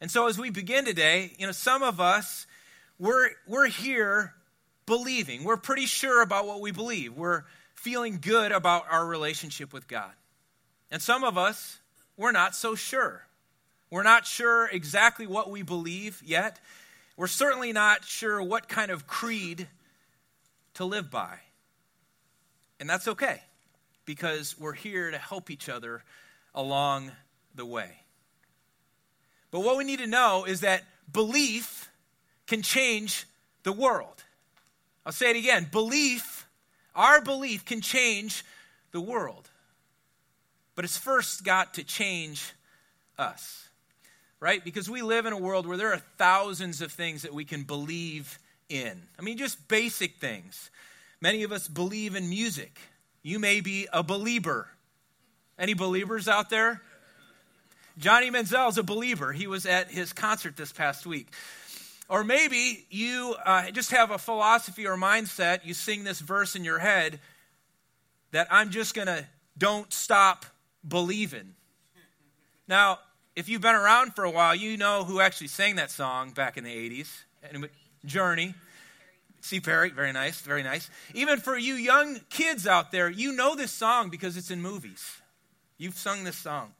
And so as we begin today, you know, some of us, we're, we're here believing. We're pretty sure about what we believe. We're feeling good about our relationship with God. And some of us, we're not so sure. We're not sure exactly what we believe yet. We're certainly not sure what kind of creed to live by. And that's okay because we're here to help each other along the way. But what we need to know is that belief can change the world. I'll say it again belief, our belief can change the world. But it's first got to change us, right? Because we live in a world where there are thousands of things that we can believe in. I mean, just basic things. Many of us believe in music. You may be a believer. Any believers out there? Johnny Manziel's a believer. He was at his concert this past week. Or maybe you uh, just have a philosophy or mindset. You sing this verse in your head that I'm just going to don't stop believing. Now, if you've been around for a while, you know who actually sang that song back in the 80s. Journey. Steve Perry, very nice, very nice. Even for you young kids out there, you know this song because it's in movies. You've sung this song.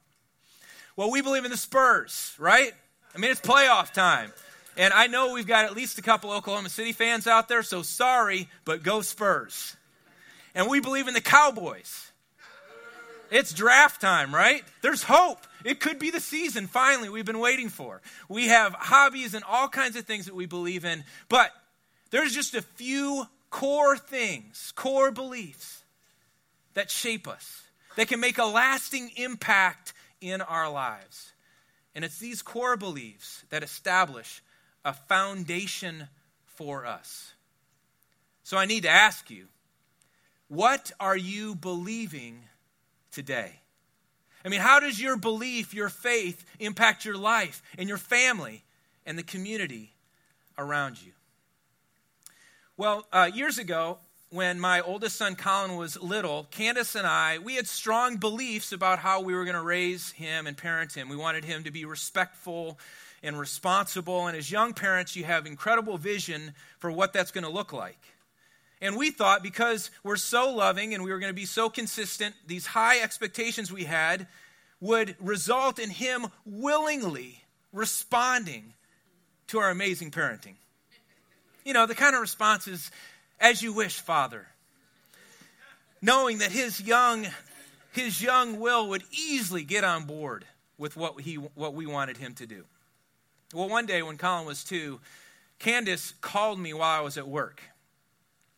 Well, we believe in the Spurs, right? I mean, it's playoff time. And I know we've got at least a couple Oklahoma City fans out there, so sorry, but go Spurs. And we believe in the Cowboys. It's draft time, right? There's hope. It could be the season, finally, we've been waiting for. We have hobbies and all kinds of things that we believe in, but there's just a few core things, core beliefs that shape us, that can make a lasting impact in our lives. And it's these core beliefs that establish a foundation for us. So I need to ask you what are you believing today? I mean, how does your belief, your faith, impact your life and your family and the community around you? Well, uh, years ago, when my oldest son Colin was little, Candace and I, we had strong beliefs about how we were going to raise him and parent him. We wanted him to be respectful and responsible. And as young parents, you have incredible vision for what that's going to look like. And we thought because we're so loving and we were going to be so consistent, these high expectations we had would result in him willingly responding to our amazing parenting. You know, the kind of response is, as you wish, Father. Knowing that his young, his young will would easily get on board with what, he, what we wanted him to do. Well, one day when Colin was two, Candace called me while I was at work.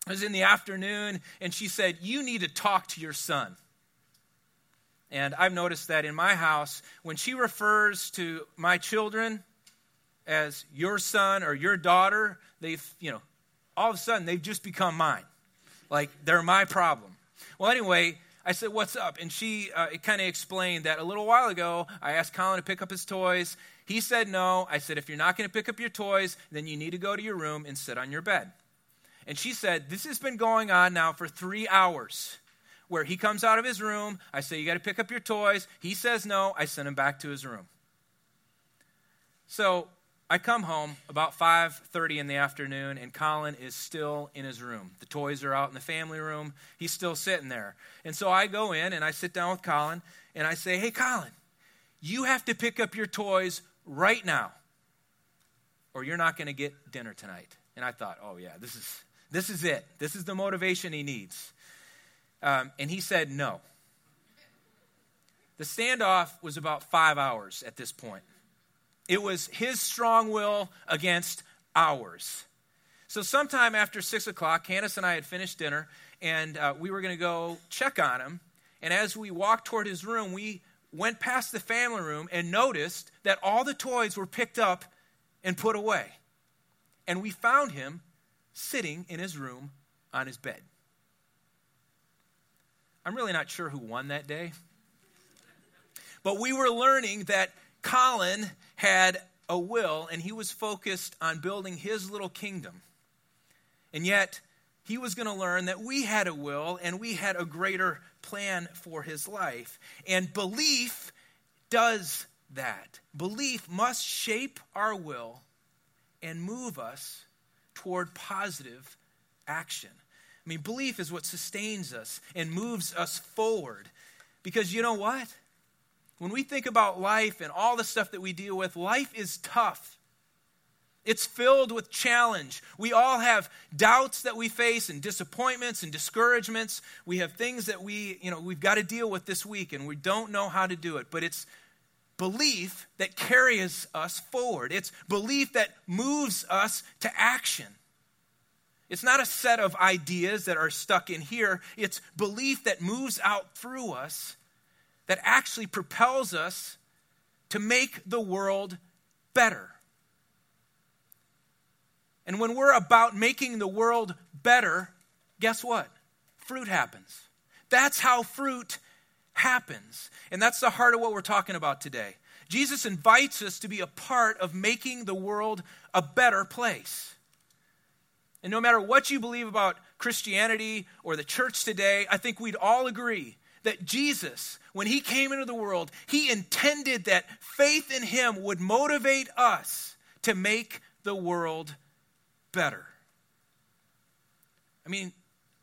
It was in the afternoon, and she said, You need to talk to your son. And I've noticed that in my house, when she refers to my children as your son or your daughter, they've, you know, all of a sudden they've just become mine. Like they're my problem. Well, anyway, I said, What's up? And she uh, kind of explained that a little while ago, I asked Colin to pick up his toys. He said no. I said, If you're not going to pick up your toys, then you need to go to your room and sit on your bed. And she said, This has been going on now for three hours. Where he comes out of his room, I say, You got to pick up your toys. He says no. I send him back to his room. So I come home about 5:30 in the afternoon and Colin is still in his room. The toys are out in the family room. He's still sitting there. And so I go in and I sit down with Colin and I say, "Hey Colin, you have to pick up your toys right now or you're not going to get dinner tonight." And I thought, "Oh yeah, this is this is it. This is the motivation he needs." Um, and he said no. The standoff was about five hours at this point. It was his strong will against ours. So, sometime after six o'clock, Candace and I had finished dinner, and uh, we were going to go check on him. And as we walked toward his room, we went past the family room and noticed that all the toys were picked up and put away. And we found him sitting in his room on his bed. I'm really not sure who won that day. But we were learning that Colin had a will and he was focused on building his little kingdom. And yet, he was going to learn that we had a will and we had a greater plan for his life. And belief does that. Belief must shape our will and move us toward positive action. I mean, belief is what sustains us and moves us forward. Because you know what? When we think about life and all the stuff that we deal with, life is tough. It's filled with challenge. We all have doubts that we face and disappointments and discouragements. We have things that we, you know, we've got to deal with this week and we don't know how to do it. But it's belief that carries us forward. It's belief that moves us to action. It's not a set of ideas that are stuck in here. It's belief that moves out through us that actually propels us to make the world better. And when we're about making the world better, guess what? Fruit happens. That's how fruit happens. And that's the heart of what we're talking about today. Jesus invites us to be a part of making the world a better place. And no matter what you believe about Christianity or the church today, I think we'd all agree that Jesus, when he came into the world, he intended that faith in him would motivate us to make the world better. I mean,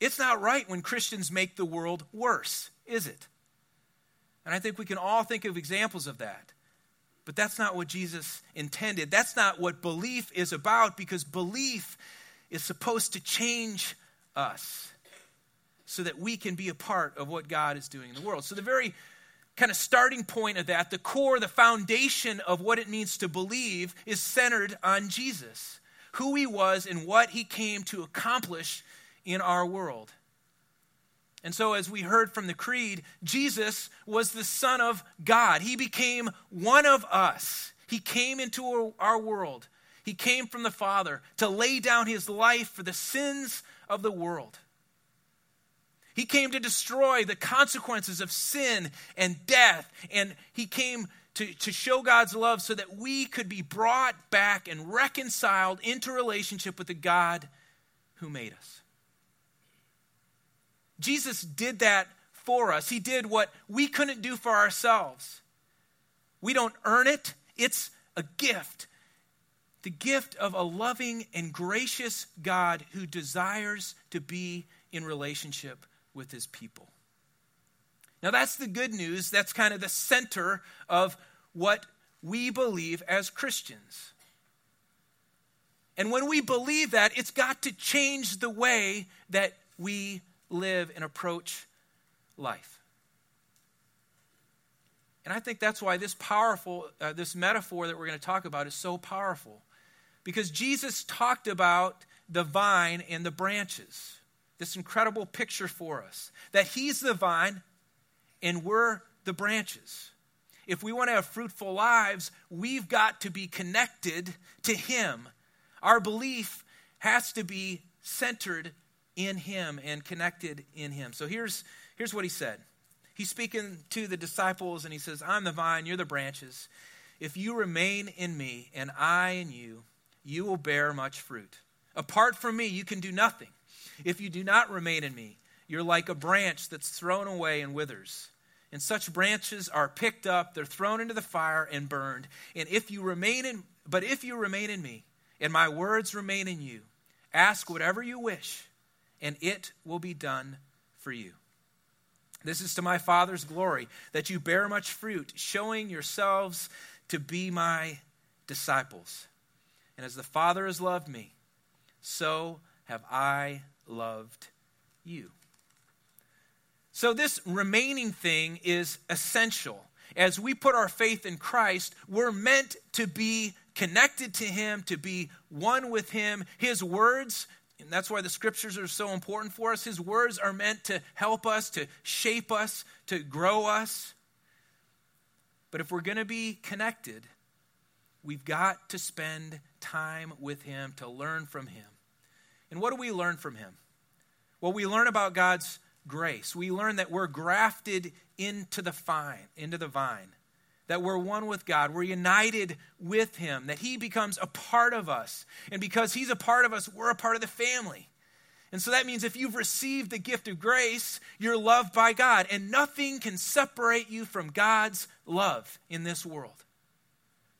it's not right when Christians make the world worse, is it? And I think we can all think of examples of that. But that's not what Jesus intended. That's not what belief is about because belief is supposed to change us so that we can be a part of what God is doing in the world. So, the very kind of starting point of that, the core, the foundation of what it means to believe, is centered on Jesus, who he was and what he came to accomplish in our world. And so, as we heard from the Creed, Jesus was the Son of God. He became one of us. He came into our world. He came from the Father to lay down his life for the sins of the world. He came to destroy the consequences of sin and death. And he came to, to show God's love so that we could be brought back and reconciled into relationship with the God who made us. Jesus did that for us. He did what we couldn't do for ourselves. We don't earn it, it's a gift. The gift of a loving and gracious God who desires to be in relationship with his people. Now, that's the good news. That's kind of the center of what we believe as Christians. And when we believe that, it's got to change the way that we live, and approach life. And I think that's why this powerful, uh, this metaphor that we're going to talk about is so powerful. Because Jesus talked about the vine and the branches. This incredible picture for us that He's the vine and we're the branches. If we want to have fruitful lives, we've got to be connected to Him. Our belief has to be centered in him and connected in him. So here's, here's what he said. He's speaking to the disciples and he says, I'm the vine, you're the branches. If you remain in me and I in you, you will bear much fruit. Apart from me, you can do nothing. If you do not remain in me, you're like a branch that's thrown away and withers. And such branches are picked up, they're thrown into the fire and burned. And if you remain in but if you remain in me and my words remain in you, ask whatever you wish and it will be done for you. This is to my Father's glory, that you bear much fruit, showing yourselves to be my disciples. And as the Father has loved me, so have I loved you. So, this remaining thing is essential. As we put our faith in Christ, we're meant to be connected to Him, to be one with Him. His words and that's why the scriptures are so important for us. His words are meant to help us, to shape us, to grow us. But if we're going to be connected, we've got to spend time with Him to learn from Him. And what do we learn from Him? Well, we learn about God's grace. We learn that we're grafted into the vine, into the vine that we're one with God, we're united with Him, that He becomes a part of us. And because He's a part of us, we're a part of the family. And so that means if you've received the gift of grace, you're loved by God, and nothing can separate you from God's love in this world.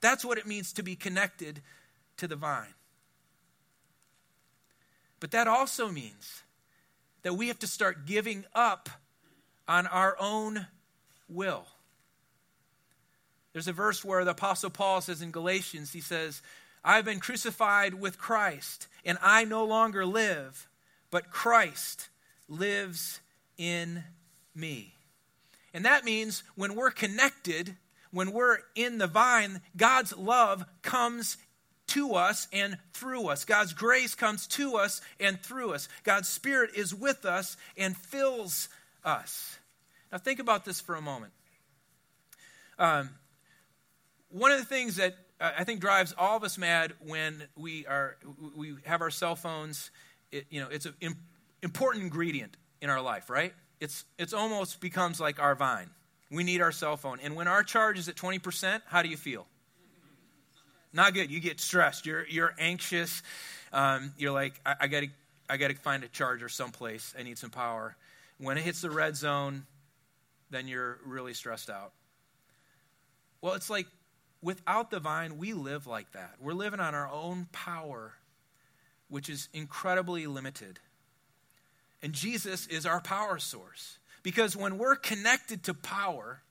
That's what it means to be connected to the vine. But that also means that we have to start giving up on our own will. There's a verse where the Apostle Paul says in Galatians, he says, I've been crucified with Christ, and I no longer live, but Christ lives in me. And that means when we're connected, when we're in the vine, God's love comes to us and through us. God's grace comes to us and through us. God's Spirit is with us and fills us. Now, think about this for a moment. Um, one of the things that uh, I think drives all of us mad when we are we have our cell phones. It, you know, it's an important ingredient in our life, right? It's it's almost becomes like our vine. We need our cell phone, and when our charge is at twenty percent, how do you feel? Not good. You get stressed. You're you're anxious. Um, you're like, I, I gotta I gotta find a charger someplace. I need some power. When it hits the red zone, then you're really stressed out. Well, it's like without the vine, we live like that. We're living on our own power, which is incredibly limited. And Jesus is our power source. Because when we're connected to power,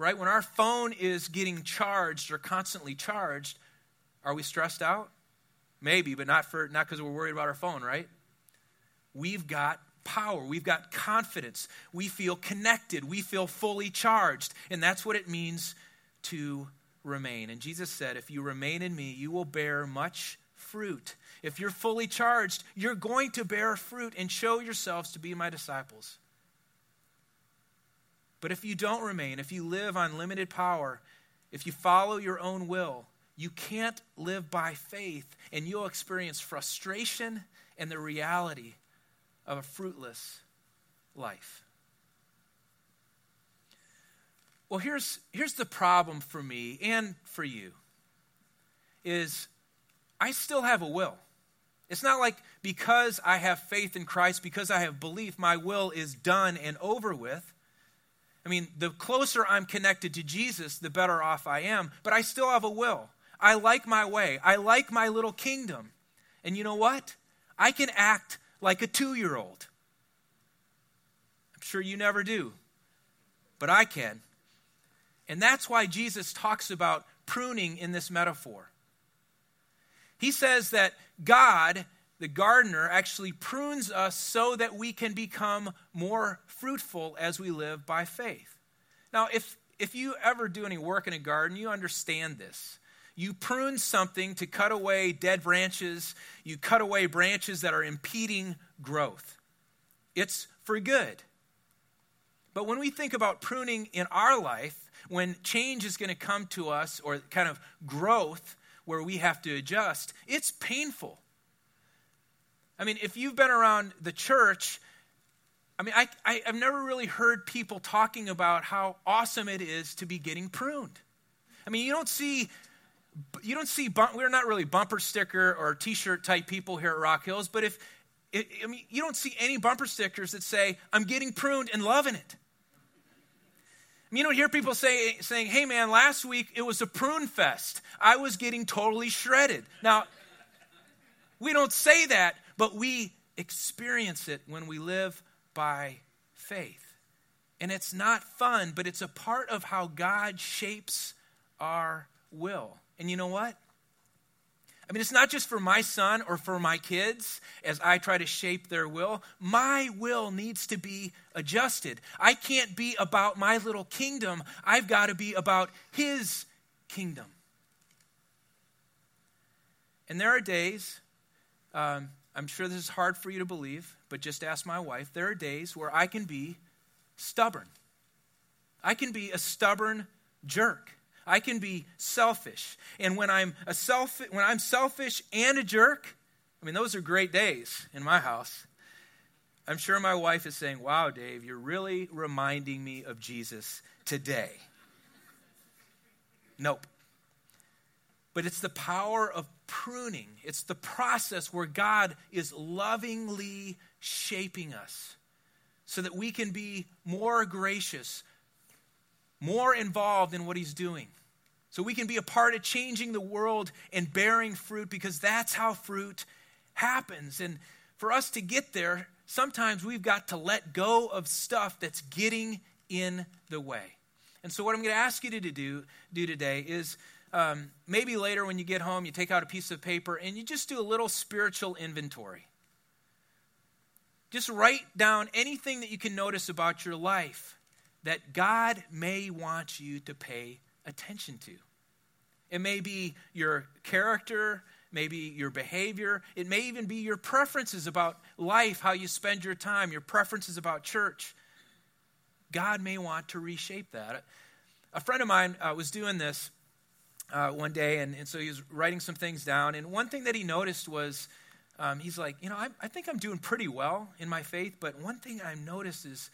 right, when our phone is getting charged or constantly charged, are we stressed out? Maybe, but not for not because we're worried about our phone, right? We've got power. We've got confidence. We feel connected. We feel fully charged. And that's what it means to remain. And Jesus said, If you remain in me, you will bear much fruit. If you're fully charged, you're going to bear fruit and show yourselves to be my disciples. But if you don't remain, if you live on limited power, if you follow your own will, you can't live by faith and you'll experience frustration and the reality of a fruitless life. Well, here's, here's the problem for me and for you is I still have a will. It's not like because I have faith in Christ, because I have belief, my will is done and over with. I mean, the closer I'm connected to Jesus, the better off I am, but I still have a will. I like my way. I like my little kingdom. And you know what? I can act like a two year old. I'm sure you never do, but I can. And that's why Jesus talks about pruning in this metaphor. He says that God, the gardener, actually prunes us so that we can become more fruitful as we live by faith. Now, if, if you ever do any work in a garden, you understand this. You prune something to cut away dead branches, you cut away branches that are impeding growth. It's for good. But when we think about pruning in our life, when change is going to come to us or kind of growth where we have to adjust, it's painful. I mean, if you've been around the church, I mean, I, I, have never really heard people talking about how awesome it is to be getting pruned. I mean, you don't see, you don't see, we're not really bumper sticker or t-shirt type people here at Rock Hills, but if, I mean, you don't see any bumper stickers that say, I'm getting pruned and loving it. I mean, You don't hear people say, saying, hey man, last week it was a prune fest. I was getting totally shredded. Now, we don't say that, but we experience it when we live by faith. And it's not fun, but it's a part of how God shapes our will. And you know what? I mean, it's not just for my son or for my kids as I try to shape their will. My will needs to be adjusted. I can't be about my little kingdom, I've got to be about his kingdom. And there are days, um, I'm sure this is hard for you to believe, but just ask my wife. There are days where I can be stubborn. I can be a stubborn jerk. I can be selfish. And when I'm a self when I'm selfish and a jerk, I mean those are great days in my house. I'm sure my wife is saying, "Wow, Dave, you're really reminding me of Jesus today." Nope. But it's the power of pruning. It's the process where God is lovingly shaping us so that we can be more gracious, more involved in what He's doing So we can be a part of changing the world and bearing fruit because that's how fruit happens. And for us to get there, sometimes we've got to let go of stuff that's getting in the way. And so, what I'm going to ask you to do, do today is um, maybe later when you get home, you take out a piece of paper and you just do a little spiritual inventory. Just write down anything that you can notice about your life that God may want you to pay attention to. It may be your character, maybe your behavior, it may even be your preferences about life, how you spend your time, your preferences about church. God may want to reshape that. A friend of mine uh, was doing this uh, one day, and, and so he was writing some things down. And one thing that he noticed was um, he's like, You know, I, I think I'm doing pretty well in my faith, but one thing I've noticed is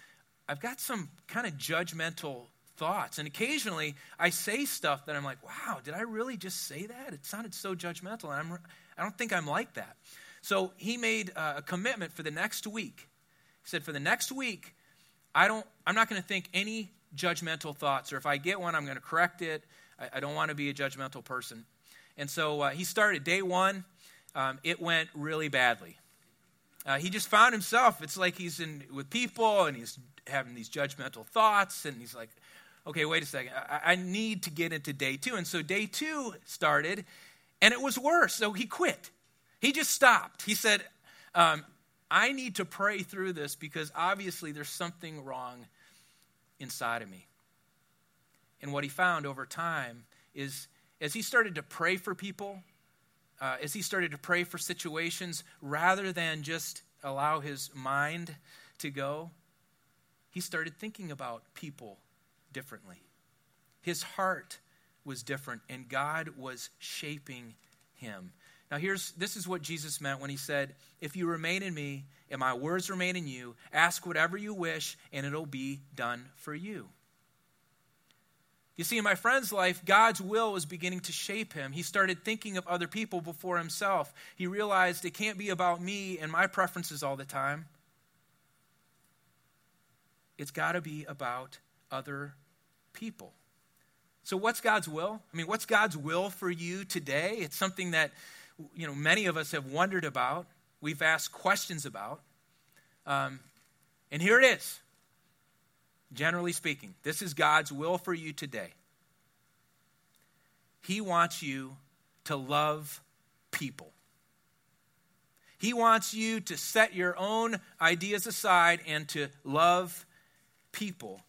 I've got some kind of judgmental thoughts. And occasionally I say stuff that I'm like, wow, did I really just say that? It sounded so judgmental. And I'm, I don't think I'm like that. So he made a commitment for the next week. He said, for the next week, I don't, I'm not going to think any judgmental thoughts, or if I get one, I'm going to correct it. I, I don't want to be a judgmental person. And so uh, he started day one. Um, it went really badly. Uh, he just found himself. It's like he's in with people and he's having these judgmental thoughts, and he's like, okay, wait a second. I, I need to get into day two. And so day two started, and it was worse. So he quit. He just stopped. He said, um, I need to pray through this because obviously there's something wrong inside of me. And what he found over time is as he started to pray for people, uh, as he started to pray for situations, rather than just allow his mind to go, he started thinking about people differently. His heart was different, and God was shaping him. Now, here's this is what Jesus meant when he said, If you remain in me and my words remain in you, ask whatever you wish, and it'll be done for you. You see, in my friend's life, God's will was beginning to shape him. He started thinking of other people before himself. He realized it can't be about me and my preferences all the time. It's got to be about other people. So, what's God's will? I mean, what's God's will for you today? It's something that, you know, many of us have wondered about. We've asked questions about. Um, and here it is. Generally speaking, this is God's will for you today. He wants you to love people. He wants you to set your own ideas aside and to love people.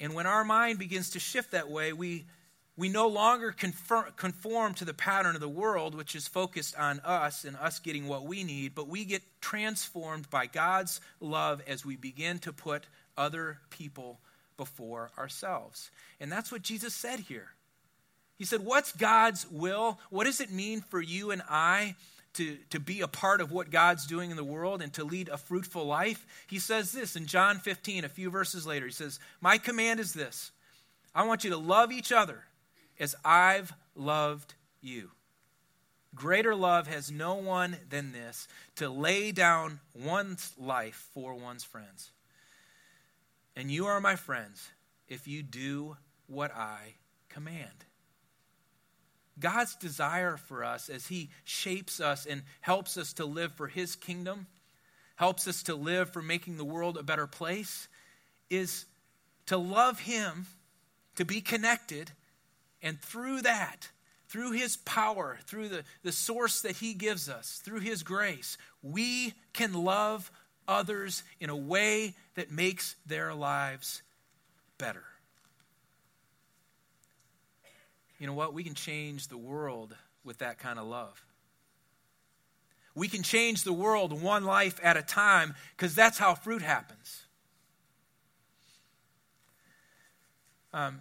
And when our mind begins to shift that way, we, we no longer conform, to the pattern of the world, which is focused on us and us getting what we need, but we get transformed by God's love as we begin to put other people before ourselves. And that's what Jesus said here. He said, What's God's will? What does it mean for you and I to, to be a part of what God's doing in the world and to lead a fruitful life, he says this in John 15, a few verses later. He says, My command is this I want you to love each other as I've loved you. Greater love has no one than this to lay down one's life for one's friends. And you are my friends if you do what I command. God's desire for us as He shapes us and helps us to live for His kingdom, helps us to live for making the world a better place, is to love Him, to be connected, and through that, through His power, through the, the source that He gives us, through His grace, we can love others in a way that makes their lives better. You know what? We can change the world with that kind of love. We can change the world one life at a time because that's how fruit happens. Um,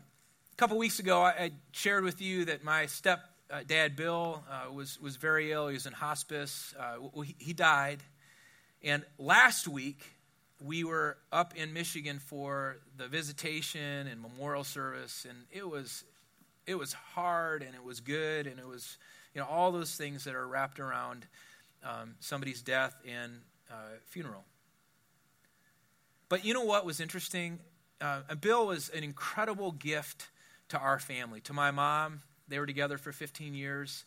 a couple weeks ago, I, shared with you that my step uh, Bill, uh, was, was very ill. He was in hospice. Uh, he, he died. And last week, we were up in Michigan for the visitation and memorial service, and it was it was hard and it was good and it was, you know, all those things that are wrapped around um, somebody's death and uh, funeral. But you know what was interesting? Uh, Bill was an incredible gift to our family, to my mom, they were together for 15 years,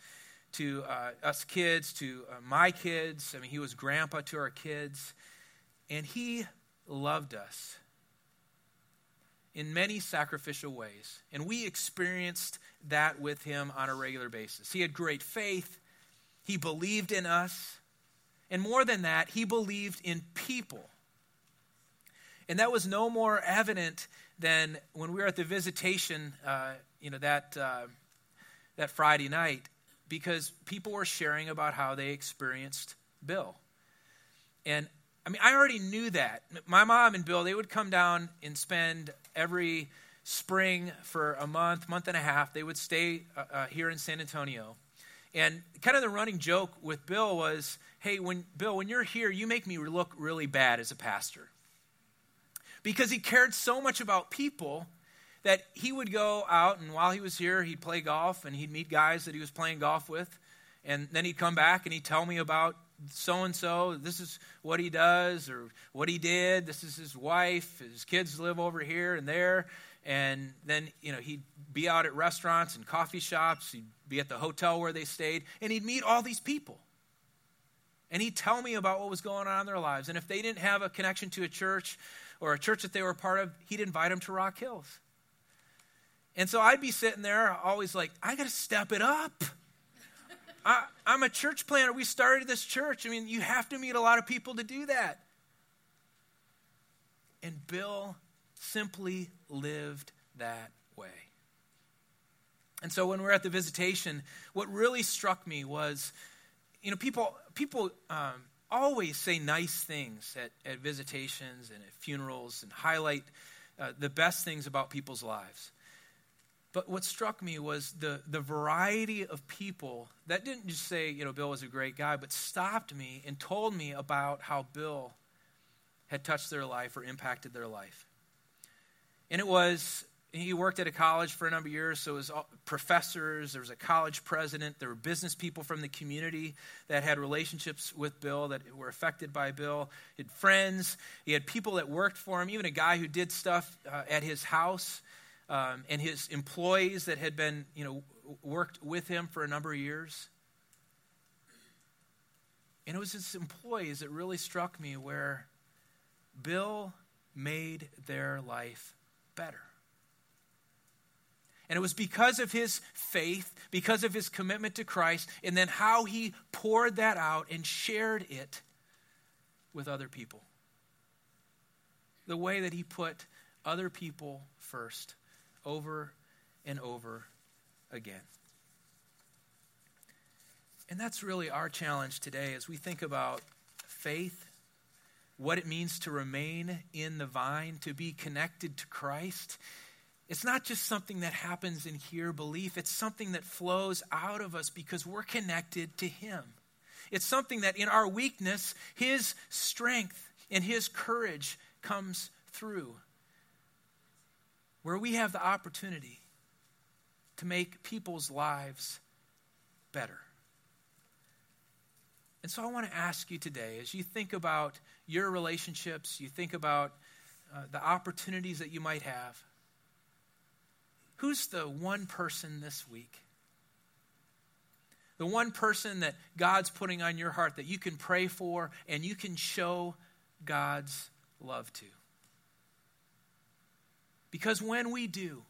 to uh, us kids, to uh, my kids. I mean, he was grandpa to our kids. And he loved us in many sacrificial ways. And we experienced that with him on a regular basis. He had great faith, he believed in us. And more than that, he believed in people. And that was no more evident than when we were at the visitation, uh, you know, that, uh, that Friday night, because people were sharing about how they experienced Bill. And I mean, I already knew that. My mom and Bill, they would come down and spend every spring for a month, month and a half. They would stay uh, uh, here in San Antonio. And kind of the running joke with Bill was, "Hey, when Bill, when you're here, you make me look really bad as a pastor." Because he cared so much about people that he would go out and while he was here, he'd play golf and he'd meet guys that he was playing golf with. And then he'd come back and he'd tell me about so and so, this is what he does or what he did. This is his wife. His kids live over here and there. And then, you know, he'd be out at restaurants and coffee shops. He'd be at the hotel where they stayed. And he'd meet all these people. And he'd tell me about what was going on in their lives. And if they didn't have a connection to a church or a church that they were part of, he'd invite them to Rock Hills. And so I'd be sitting there always like, I got to step it up. I, am a church planter. We started this church. I mean, you have to meet a lot of people to do that. And Bill simply lived that way. And so when we are at the visitation, what really struck me was, you know, people people um, always say nice things at, at visitations and at funerals and highlight uh, the best things about people's lives. But what struck me was the, the variety of people that didn't just say, you know, Bill was a great guy, but stopped me and told me about how Bill had touched their life or impacted their life. And it was, he worked at a college for a number of years, so it was professors, there was a college president, there were business people from the community that had relationships with Bill that were affected by Bill. He had friends, he had people that worked for him, even a guy who did stuff uh, at his house um, and his employees that had been, you know, worked with him for a number of years. And it was his employees that really struck me where Bill made their life better. And it was because of his faith, because of his commitment to Christ, and then how he poured that out and shared it with other people. The way that he put other people first over and over again. And that's really our challenge today as we think about faith, what it means to remain in the vine, to be connected to Christ. It's not just something that happens in here, belief, it's something that flows out of us because we're connected to Him. It's something that in our weakness, His strength and His courage comes through where we have the opportunity to make people's lives better. And so I want to ask you today, as you think about your relationships, you think about uh, the opportunities that you might have, who's the one person this week? The one person that God's putting on your heart that you can pray for and you can show God's love to. Because when we do,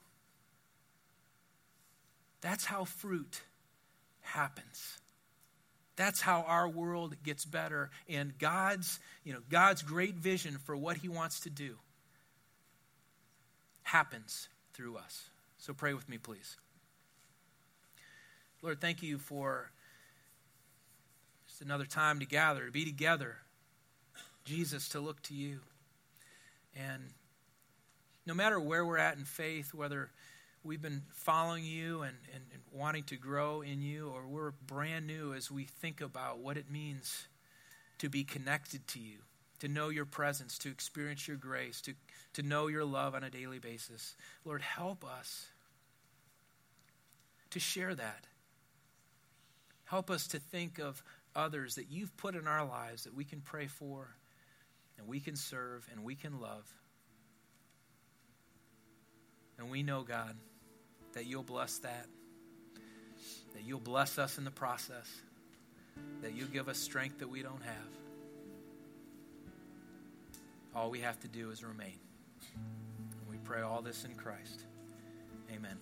that's how fruit happens. That's how our world gets better and God's, you know, God's great vision for what he wants to do happens through us. So pray with me please. Lord, thank you for just another time to gather, to be together. Jesus, to look to you. And no matter where we're at in faith, whether we've been following you and, and, and, wanting to grow in you, or we're brand new as we think about what it means to be connected to you, to know your presence, to experience your grace, to, to know your love on a daily basis. Lord, help us to share that. Help us to think of others that you've put in our lives that we can pray for and we can serve and we can love. And we know, God, that you'll bless that. that you'll bless us in the process, that you'll give us strength that we don't have. All we have to do is remain. Pray all this in Christ. Amen.